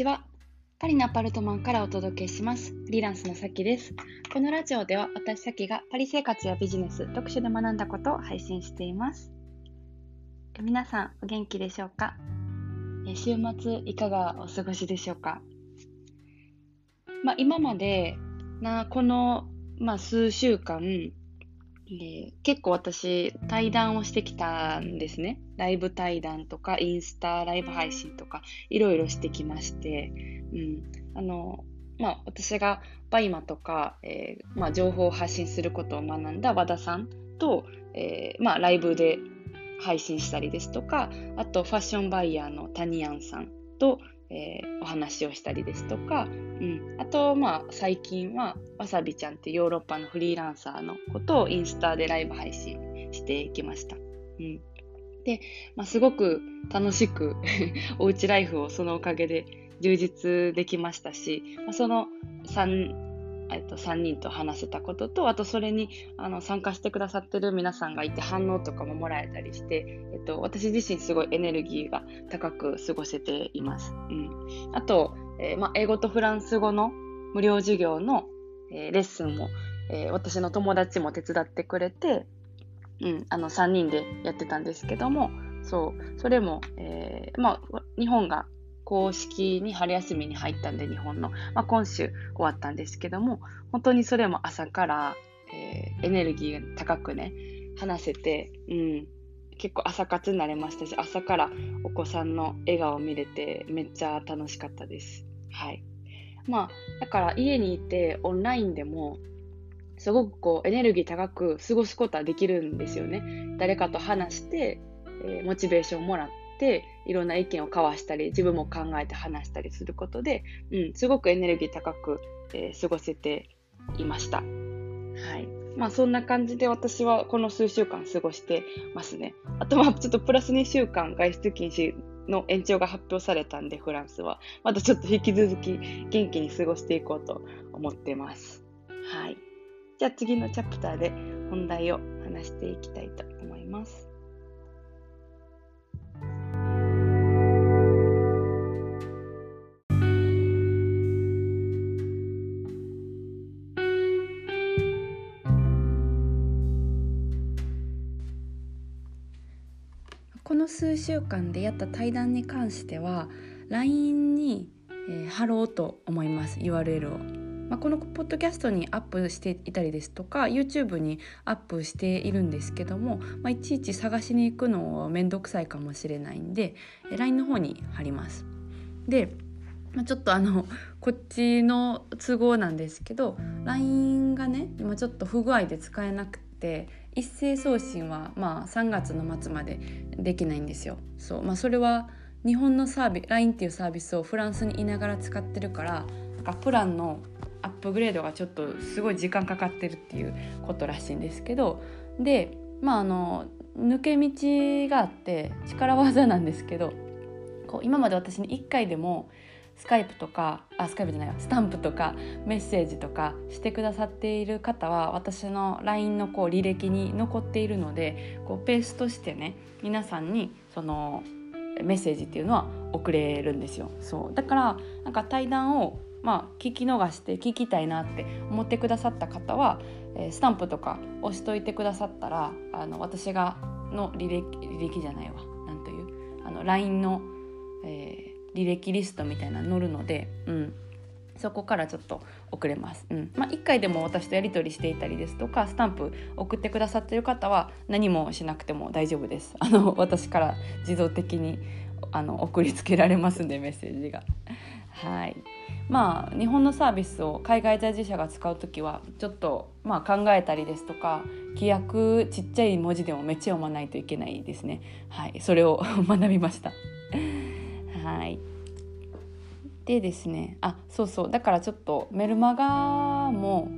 ちは。パリのアパルトマンからお届けします。フリーランスのさきです。このラジオでは私さきがパリ生活やビジネス、読書で学んだことを配信しています。皆さんお元気でしょうか？週末いかがお過ごしでしょうか、まあ、今までなこの、まあ、数週間で結構私対談をしてきたんですね。ライブ対談とかインスタライブ配信とかいろいろしてきまして、うん。あのまあ、私がバイマとか、えー、まあ、情報を発信することを学んだ和田さんと、えー、まあ、ライブで配信したりですとかあとファッションバイヤーのタニアンさんと、えー、お話をしたりですとか、うん、あと、まあ、最近はわさびちゃんってヨーロッパのフリーランサーのことをインスタでライブ配信していきました。うんで、まあ、すごく楽しく おうちライフをそのおかげで充実できましたし、まあ、その3えっと、3人と話せたこととあとそれにあの参加してくださってる皆さんがいて反応とかももらえたりして、えっと、私自身すごいエネルギーが高く過ごせています。うん、あと、えー、ま、英語とフランス語の無料授業の、えー、レッスンも、えー、私の友達も手伝ってくれて、うん、あの3人でやってたんですけどもそう。それも、えまあ、日本が公式に春休みに入ったんで日本の、まあ、今週終わったんですけども本当にそれも朝から、えー、エネルギーが高くね話せて、うん、結構朝活になれましたし朝からお子さんの笑顔を見れてめっちゃ楽しかったです。はいまあ、だから家にいてオンラインでもすごくこうエネルギー高く過ごすことはできるんですよね。誰かと話して、えー、モチベーションをもらっていろんな意見を交わしたり自分も考えて話したりすることで、うん、すごくエネルギー高く、えー、過ごせていました。はいまあそんな感じで私はこの数週間過ごしてますね。あとはちょっとプラス2週間外出禁止の延長が発表されたんでフランスはまたちょっと引き続き元気に過ごしていこうと思ってます。はい。じゃあ次のチャプターで本題を話していきたいと思います。数週間でやった対談に関しては LINE に、えー、貼ろうと思います URL を。まあ、このポッドキャストにアップしていたりですとか YouTube にアップしているんですけども、まあ、いちいち探しに行くのは面倒くさいかもしれないんで LINE の方に貼ります。でまあ、ちょっとあの こっちの都合なんですけど LINE がね今ちょっと不具合で使えなくて一斉送信はまあ3月の末までできないんですよ。そう、まあ、それは日本のサービス LINE っていうサービスをフランスにいながら使ってるからなんかプランのアップグレードがちょっとすごい時間かかってるっていうことらしいんですけどでまああの抜け道があって力技なんですけどこう今まで私に1回でもスカイプとかあスカイプじゃないわスタンプとかメッセージとかしてくださっている方は私の LINE のこう履歴に残っているのでこうペースとしてね皆さんにそのメッセージっていうのは送れるんですよ。そう。だからなんか対談をまあ聞き逃して聞きたいなって思ってくださった方は、えー、スタンプとか押しといてくださったらあの私がの履歴履歴じゃないわ。なんという？あの LINE の、えー履歴リストみたいなの載るので、うん、そこからちょっと遅れます。うんまあ、1回でも私とやり取りしていたりですとかスタンプ送ってくださってる方は何もしなくても大丈夫です。あの私から自動的にあの送りつけられますんでメッセージが。はいまあ日本のサービスを海外在住者が使う時はちょっと、まあ、考えたりですとか規約ちっちゃい文字でもめっちゃ読まないといけないですね。はいそれを 学びました。はい。でですねあそうそうだからちょっとメルマガも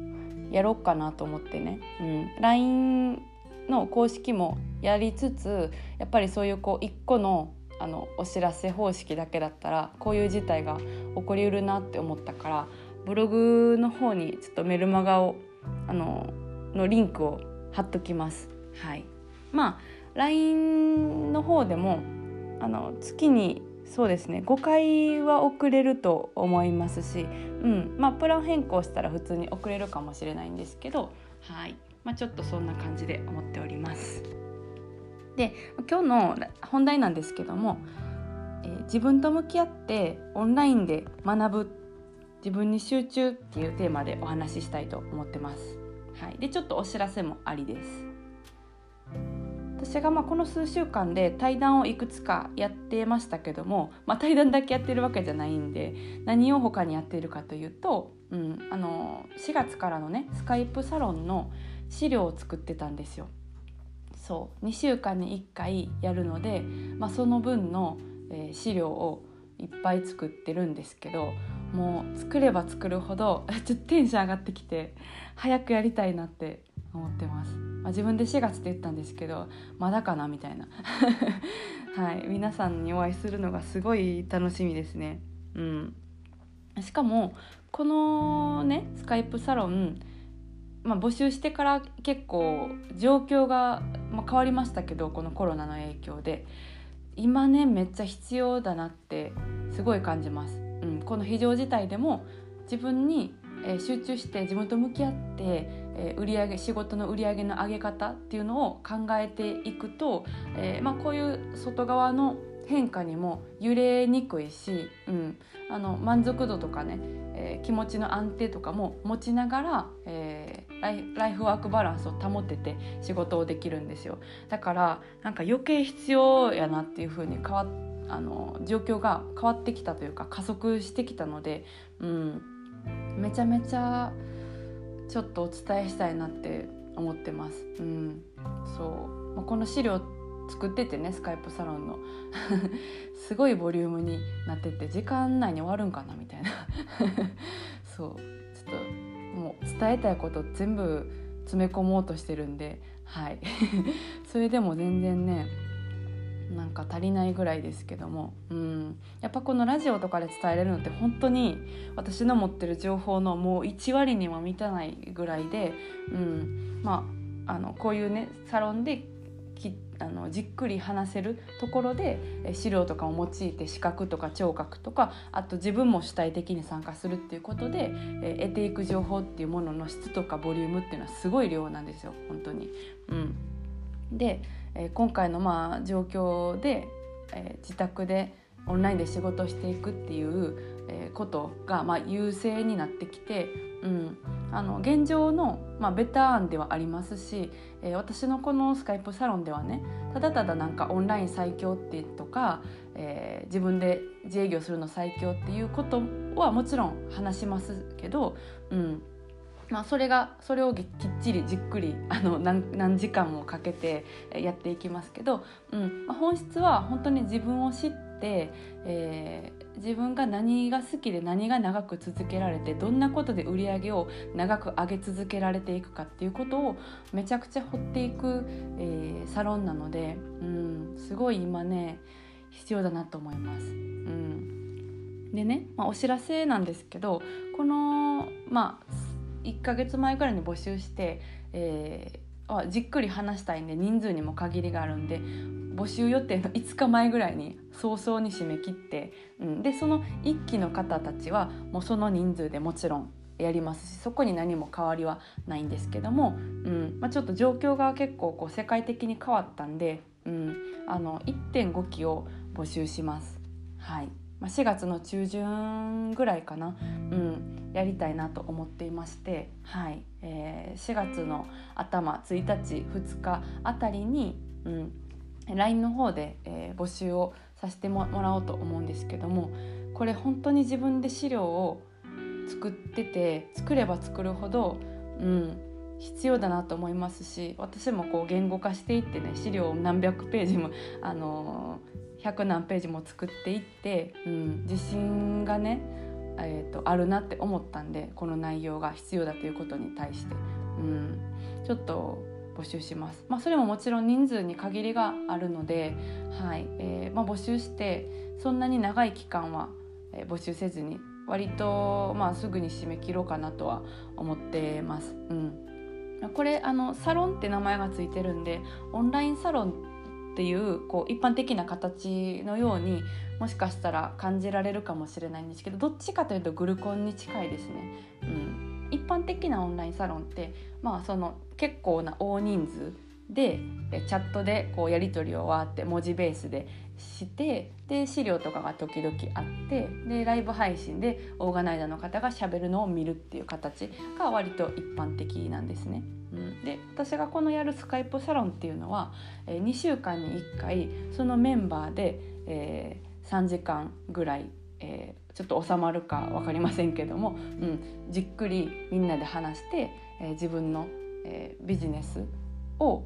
やろうかなと思ってね、うん、LINE の公式もやりつつやっぱりそういうこう一個のあのお知らせ方式だけだったらこういう事態が起こりうるなって思ったからブログの方にちょっとメルマガをあののリンクを貼っときます。はい、まあ LINE の方でもあの月にそうですね5回は遅れると思いますし、うんまあ、プラン変更したら普通に遅れるかもしれないんですけど、はいまあ、ちょっとそんな感じで思っております。で今日の本題なんですけども、えー、自分と向き合ってオンラインで学ぶ自分に集中っていうテーマでお話ししたいと思ってます。はい、でちょっとお知らせもありです。私がまあこの数週間で対談をいくつかやってましたけども、まあ、対談だけやってるわけじゃないんで何を他にやっているかというと、うん、あの4月からのねスカイプサロンの資料を作ってたんですよ。そう2週間に1回やるので、まあ、その分の、えー、資料をいっぱい作ってるんですけどもう作れば作るほど ちょっとテンション上がってきて早くやりたいなって思ってます。まあ、自分で4月って言ったんですけどまだかなみたいな。はい。皆さんにお会いするのがすごい楽しみですね。うん。しかもこのねスカイプサロンまあ、募集してから結構状況が、まあ、変わりましたけどこのコロナの影響で。今ねめっちゃ必要だなってすごい感じます、うん、この非常事態でも自分にえ集中して自分と向き合って、え売上仕事の売り上げの上げ方っていうのを考えていくと、えー、まあ、こういう外側の変化にも揺れにくいし、うん、あの満足度とかね、えー、気持ちの安定とかも持ちながら、えー、ライライフワークバランスを保てて仕事をできるんですよ。だからなんか余計必要やなっていう風に変わあの状況が変わってきたというか加速してきたので、うん、めちゃめちゃちょっとお伝えしたいなって思ってます。うん、そう、まあ、この資料作っててねスカイプサロンの。すごいボリュームになってて時間内に終わるんかなみたいな。そう。ちょっともう伝えたいこと全部詰め込もうとしてるんで。はい。それでも全然ねなんか足りないぐらいですけども、うん、やっぱこのラジオとかで伝えれるのって本当に私の持ってる情報のもう1割にも満たないぐらいで、うん、まああのこういうねサロンできあのじっくり話せるところで資料とかを用いて視覚とか聴覚とかあと自分も主体的に参加するっていうことで、得ていく情報っていうものの質とかボリュームっていうのはすごい量なんですよ。本当に。うん、でえー、今回のまあ状況で、えー、自宅でオンラインで仕事をしていくっていう、えー、ことが、まあ、優勢になってきて、うん、あの現状の、まあ、ベター案ではありますし、えー、私のこのスカイプサロンではねただただなんかオンライン最強ってとか、えー、自分で自営業するの最強っていうことはもちろん話しますけど、うん、まあ、それがそれをきっちりじっくりあの何時間もかけてやっていきますけど、うん。まあ、本質は本当に自分を知って、えー、自分が何が好きで何が長く続けられてどんなことで売り上げを長く上げ続けられていくかっていうことをめちゃくちゃ掘っていく、えー、サロンなので、うん、すごい今ね必要だなと思います。うん。でね、まあ、お知らせなんですけどこのまあ1ヶ月前ぐらいに募集して、えー、じっくり話したいんで人数にも限りがあるんで募集予定の5日前ぐらいに早々に締め切って、うん、でその1期の方たちはもうその人数でもちろんやりますしそこに何も変わりはないんですけども、うんまあ、ちょっと状況が結構こう世界的に変わったんで、うん、あの1.5期を募集します。はいまあ、4月の中旬ぐらいかな、うん、やりたいなと思っていまして、はい。えー、4月の頭1日2日あたりに、うん、LINE の方で、えー、募集をさせてもらおうと思うんですけどもこれ本当に自分で資料を作ってて作れば作るほど、うん、必要だなと思いますし私もこう言語化していってね資料を何百ページも、あの100何ページも作っていって、うん、自信がね、えーと、あるなって思ったんでこの内容が必要だということに対して、うん、ちょっと募集します。まあ、それももちろん人数に限りがあるので、はいえーまあ、募集してそんなに長い期間は、募集せずに割と、まあ、すぐに締め切ろうかなとは思ってます。うんこれあのサロンって名前がついてるんでオンラインサロンっていうこう一般的な形のようにもしかしたら感じられるかもしれないんですけどどっちかというとグルコンに近いですね。うん、一般的なオンラインサロンって、まあ、その結構な大人数でチャットでこうやり取りをわって文字ベースでしてで資料とかが時々あってでライブ配信でオーガナイザーの方がしゃべるのを見るっていう形が割と一般的なんですね。うん、で私がこのやるスカイプサロンっていうのは、えー、2週間に1回そのメンバーで、えー、3時間ぐらい、えー、ちょっと収まるか分かりませんけども、うん、じっくりみんなで話して、えー、自分の、えー、ビジネスを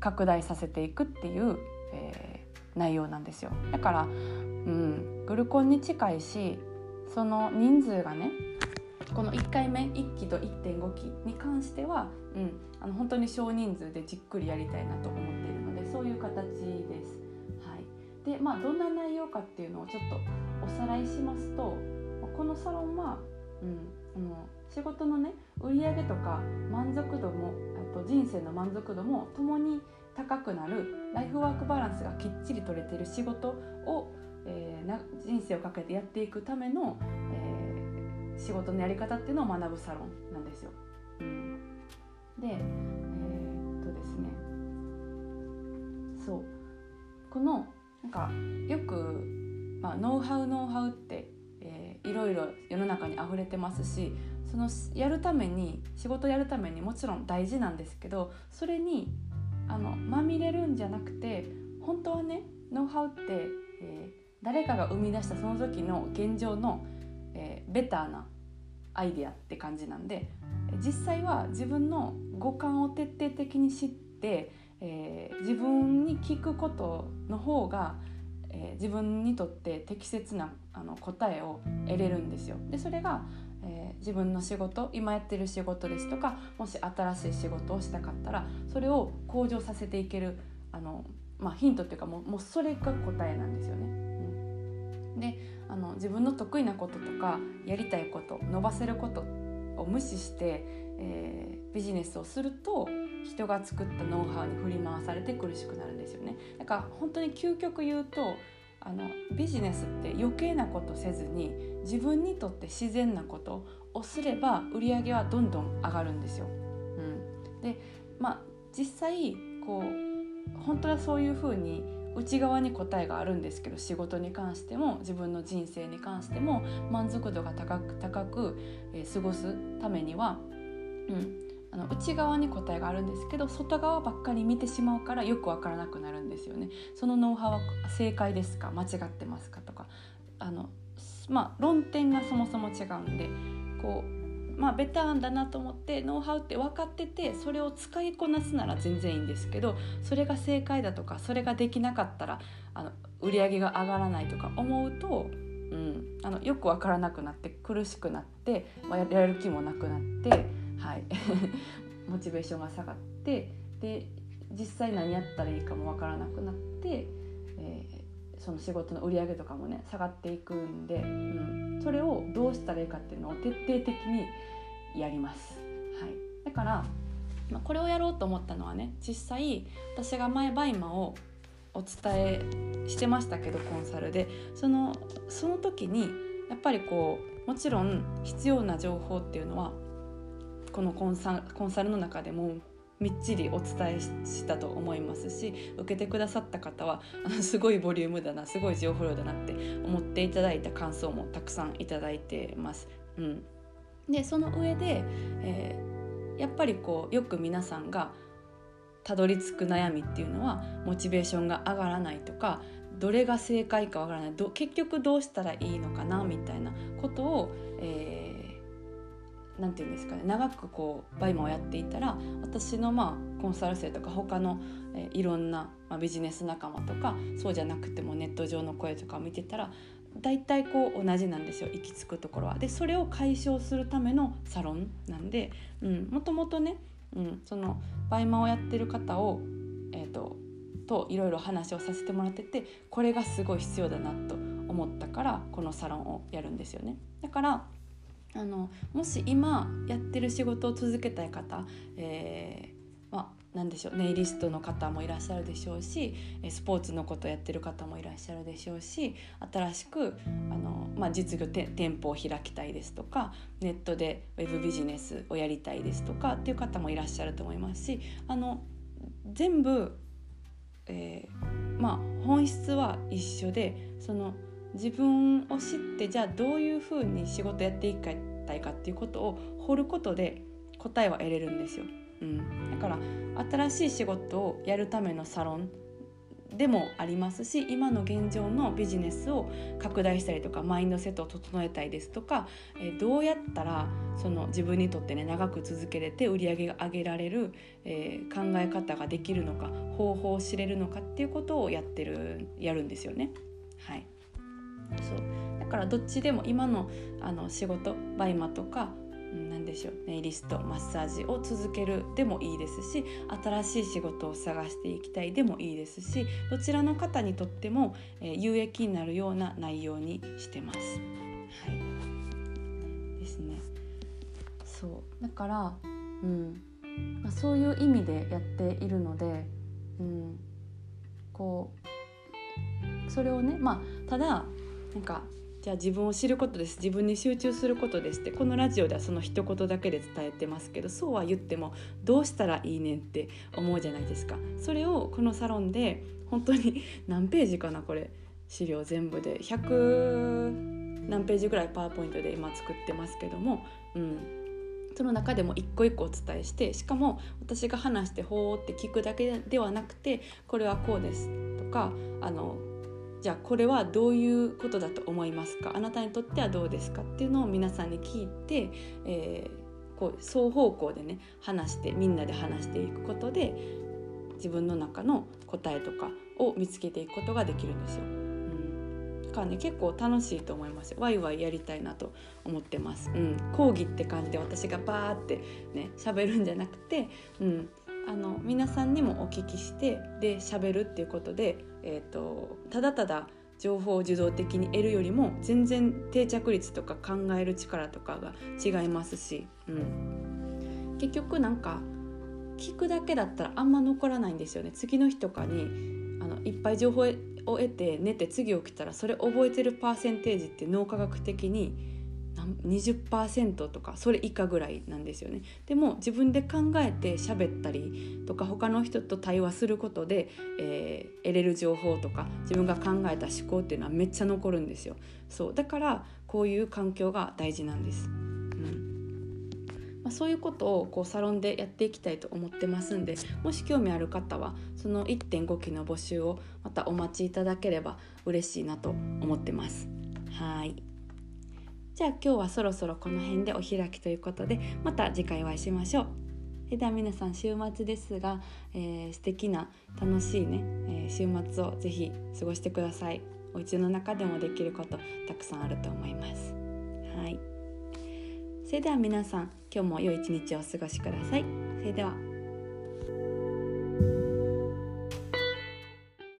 拡大させていくっていう、えー、内容なんですよだから、うん、グルコンに近いしその人数がねこの1回目1期と1.5期に関しては、うん、あの本当に少人数でじっくりやりたいなと思っているのでそういう形です。はい、でまあどんな内容かっていうのをちょっとおさらいしますとこのサロンは、うん、あの仕事のね売り上げとか満足度もあと人生の満足度もともに高くなるライフワークバランスがきっちり取れてる仕事を、えー、な人生をかけてやっていくための、えー、仕事のやり方っていうのを学ぶサロンなんですよ。でえー、っとですねそうこのなんかよく、まあ、ノウハウノウハウって、えー、いろいろ世の中に溢れてますしそのやるために仕事やるためにもちろん大事なんですけどそれにあのまみれるんじゃなくて本当はねノウハウって、えー、誰かが生み出したその時の現状の、えー、ベターなアイディアって感じなんで実際は自分の五感を徹底的に知って、えー、自分に聞くことの方が、えー、自分にとって適切なあの答えを得れるんですよ。でそれがえー、自分の仕事今やってる仕事ですとかもし新しい仕事をしたかったらそれを向上させていけるあの、まあ、ヒントっていうかもうもうそれが答えなんですよね。うん、であの自分の得意なこととかやりたいこと伸ばせることを無視して、えー、ビジネスをすると人が作ったノウハウに振り回されて苦しくなるんですよね。だから本当に究極言うとあのビジネスって余計なことせずに自分にとって自然なことをすれば売り上げはどんどん上がるんですよ。うん、でまあ実際こう本当はそういうふうに内側に答えがあるんですけど仕事に関しても自分の人生に関しても満足度が高く高く、えー、過ごすためには、うん、あの内側に答えがあるんですけど外側ばっかり見てしまうからよく分からなくなるんですよね。そのノウハウは正解ですか？間違ってますか？とか。あの、まあ、論点がそもそも違うんでこうまあ、ベターンだなと思ってノウハウって分かっててそれを使いこなすなら全然いいんですけどそれが正解だとかそれができなかったらあの売り上げが上がらないとか思うと、うん、あのよく分からなくなって苦しくなって、まあ、やる気もなくなってはい。モチベーションが下がってで実際何やったらいいかも分からなくなって、えー、その仕事の売り上げとかもね下がっていくんで、うん、それをどうしたらいいかっていうのを徹底的にやります。はい、だから、まあ、これをやろうと思ったのはね実際私が前バイマをお伝えしてましたけどコンサルで。そのその時にやっぱりこうもちろん必要な情報っていうのはこのコンサルの中でもみっちりお伝えしたと思いますし受けてくださった方は すごいボリュームだなすごい情報量だなって思っていただいた感想もたくさんいただいてます。うん、でその上で、えー、やっぱりこうよく皆さんがたどり着く悩みっていうのはモチベーションが上がらないとかどれが正解かわからない結局どうしたらいいのかなみたいなことを、えー何て言うんですかね長くこうバイマをやっていたら私のまあコンサル生とか他の、えいろんな、まあ、ビジネス仲間とかそうじゃなくてもネット上の声とかを見てたら大体こう同じなんですよ行き着くところは。でそれを解消するためのサロンなんで、うん、もともとね、うん、そのバイマをやってる方を、えーと、といろいろ話をさせてもらっててこれがすごい必要だなと思ったからこのサロンをやるんですよね。だからあのもし今やってる仕事を続けたい方、えまあ何でしょうネイリストの方もいらっしゃるでしょうしスポーツのことやってる方もいらっしゃるでしょうし新しくあの、まあ、実業店舗を開きたいですとかネットでウェブビジネスをやりたいですとかっていう方もいらっしゃると思いますしあの全部、えー、まあ本質は一緒でその自分を知ってじゃあどういうふうに仕事やっていきたいかっていうことを掘ることで答えは得れるんですよ。うん、だから新しい仕事をやるためのサロンでもありますし今の現状のビジネスを拡大したりとかマインドセットを整えたいですとか、え、どうやったらその自分にとってね長く続けれて売り上げが上げられる、えー、考え方ができるのか方法を知れるのかっていうことをやってるやるんですよね。はい、そう。だからどっちでも今のあの仕事バイマとか何でしょうネイリストマッサージを続けるでもいいですし新しい仕事を探していきたいでもいいですしどちらの方にとっても、え、有益になるような内容にしてます。はい、ですね。そう。だから、うん。まあ、そういう意味でやっているので、うん、こうそれをねまあただなんかじゃあ自分を知ることです。自分に集中することですって。このラジオではその一言だけで伝えてますけどそうは言ってもどうしたらいいねんって思うじゃないですか。それをこのサロンで本当に何ページかなこれ。資料全部で。100何ページぐらいパワーポイントで今作ってますけども、うん、その中でも一個一個お伝えしてしかも私が話してほーって聞くだけではなくてこれはこうですとかあのじゃあこれはどういうことだと思いますか？あなたにとってはどうですか？っていうのを皆さんに聞いて、えー、こう双方向でね話してみんなで話していくことで自分の中の答えとかを見つけていくことができるんですよ。うん、だからね結構楽しいと思いますワイワイやりたいなと思ってます。うん、講義って感じで私がバーってね喋るんじゃなくて、うん、あの皆さんにもお聞きしてで喋るっていうことで、えーと、ただただ情報を受動的に得るよりも全然定着率とか考える力とかが違いますし、うん、結局なんか聞くだけだったらあんま残らないんですよね。次の日とかにあのいっぱい情報を得て寝て次起きたらそれ覚えてるパーセンテージって脳科学的に20%とかそれ以下ぐらいなんですよね。でも自分で考えて喋ったりとか他の人と対話することで、えー、得れる情報とか自分が考えた思考っていうのはめっちゃ残るんですよ。そう。だからこういう環境が大事なんです、うん。まあ、そういうことをこうサロンでやっていきたいと思ってますんでもし興味ある方はその1.5期の募集をまたお待ちいただければ嬉しいなと思ってます。はい。じゃあ今日はそろそろこの辺でお開きということでまた次回お会いしましょう。それでは皆さん週末ですが、えー、素敵な楽しいね、えー、週末をぜひ過ごしてください。お家の中でもできることたくさんあると思います。はい。それでは皆さん今日も良い一日をお過ごしください。それでは。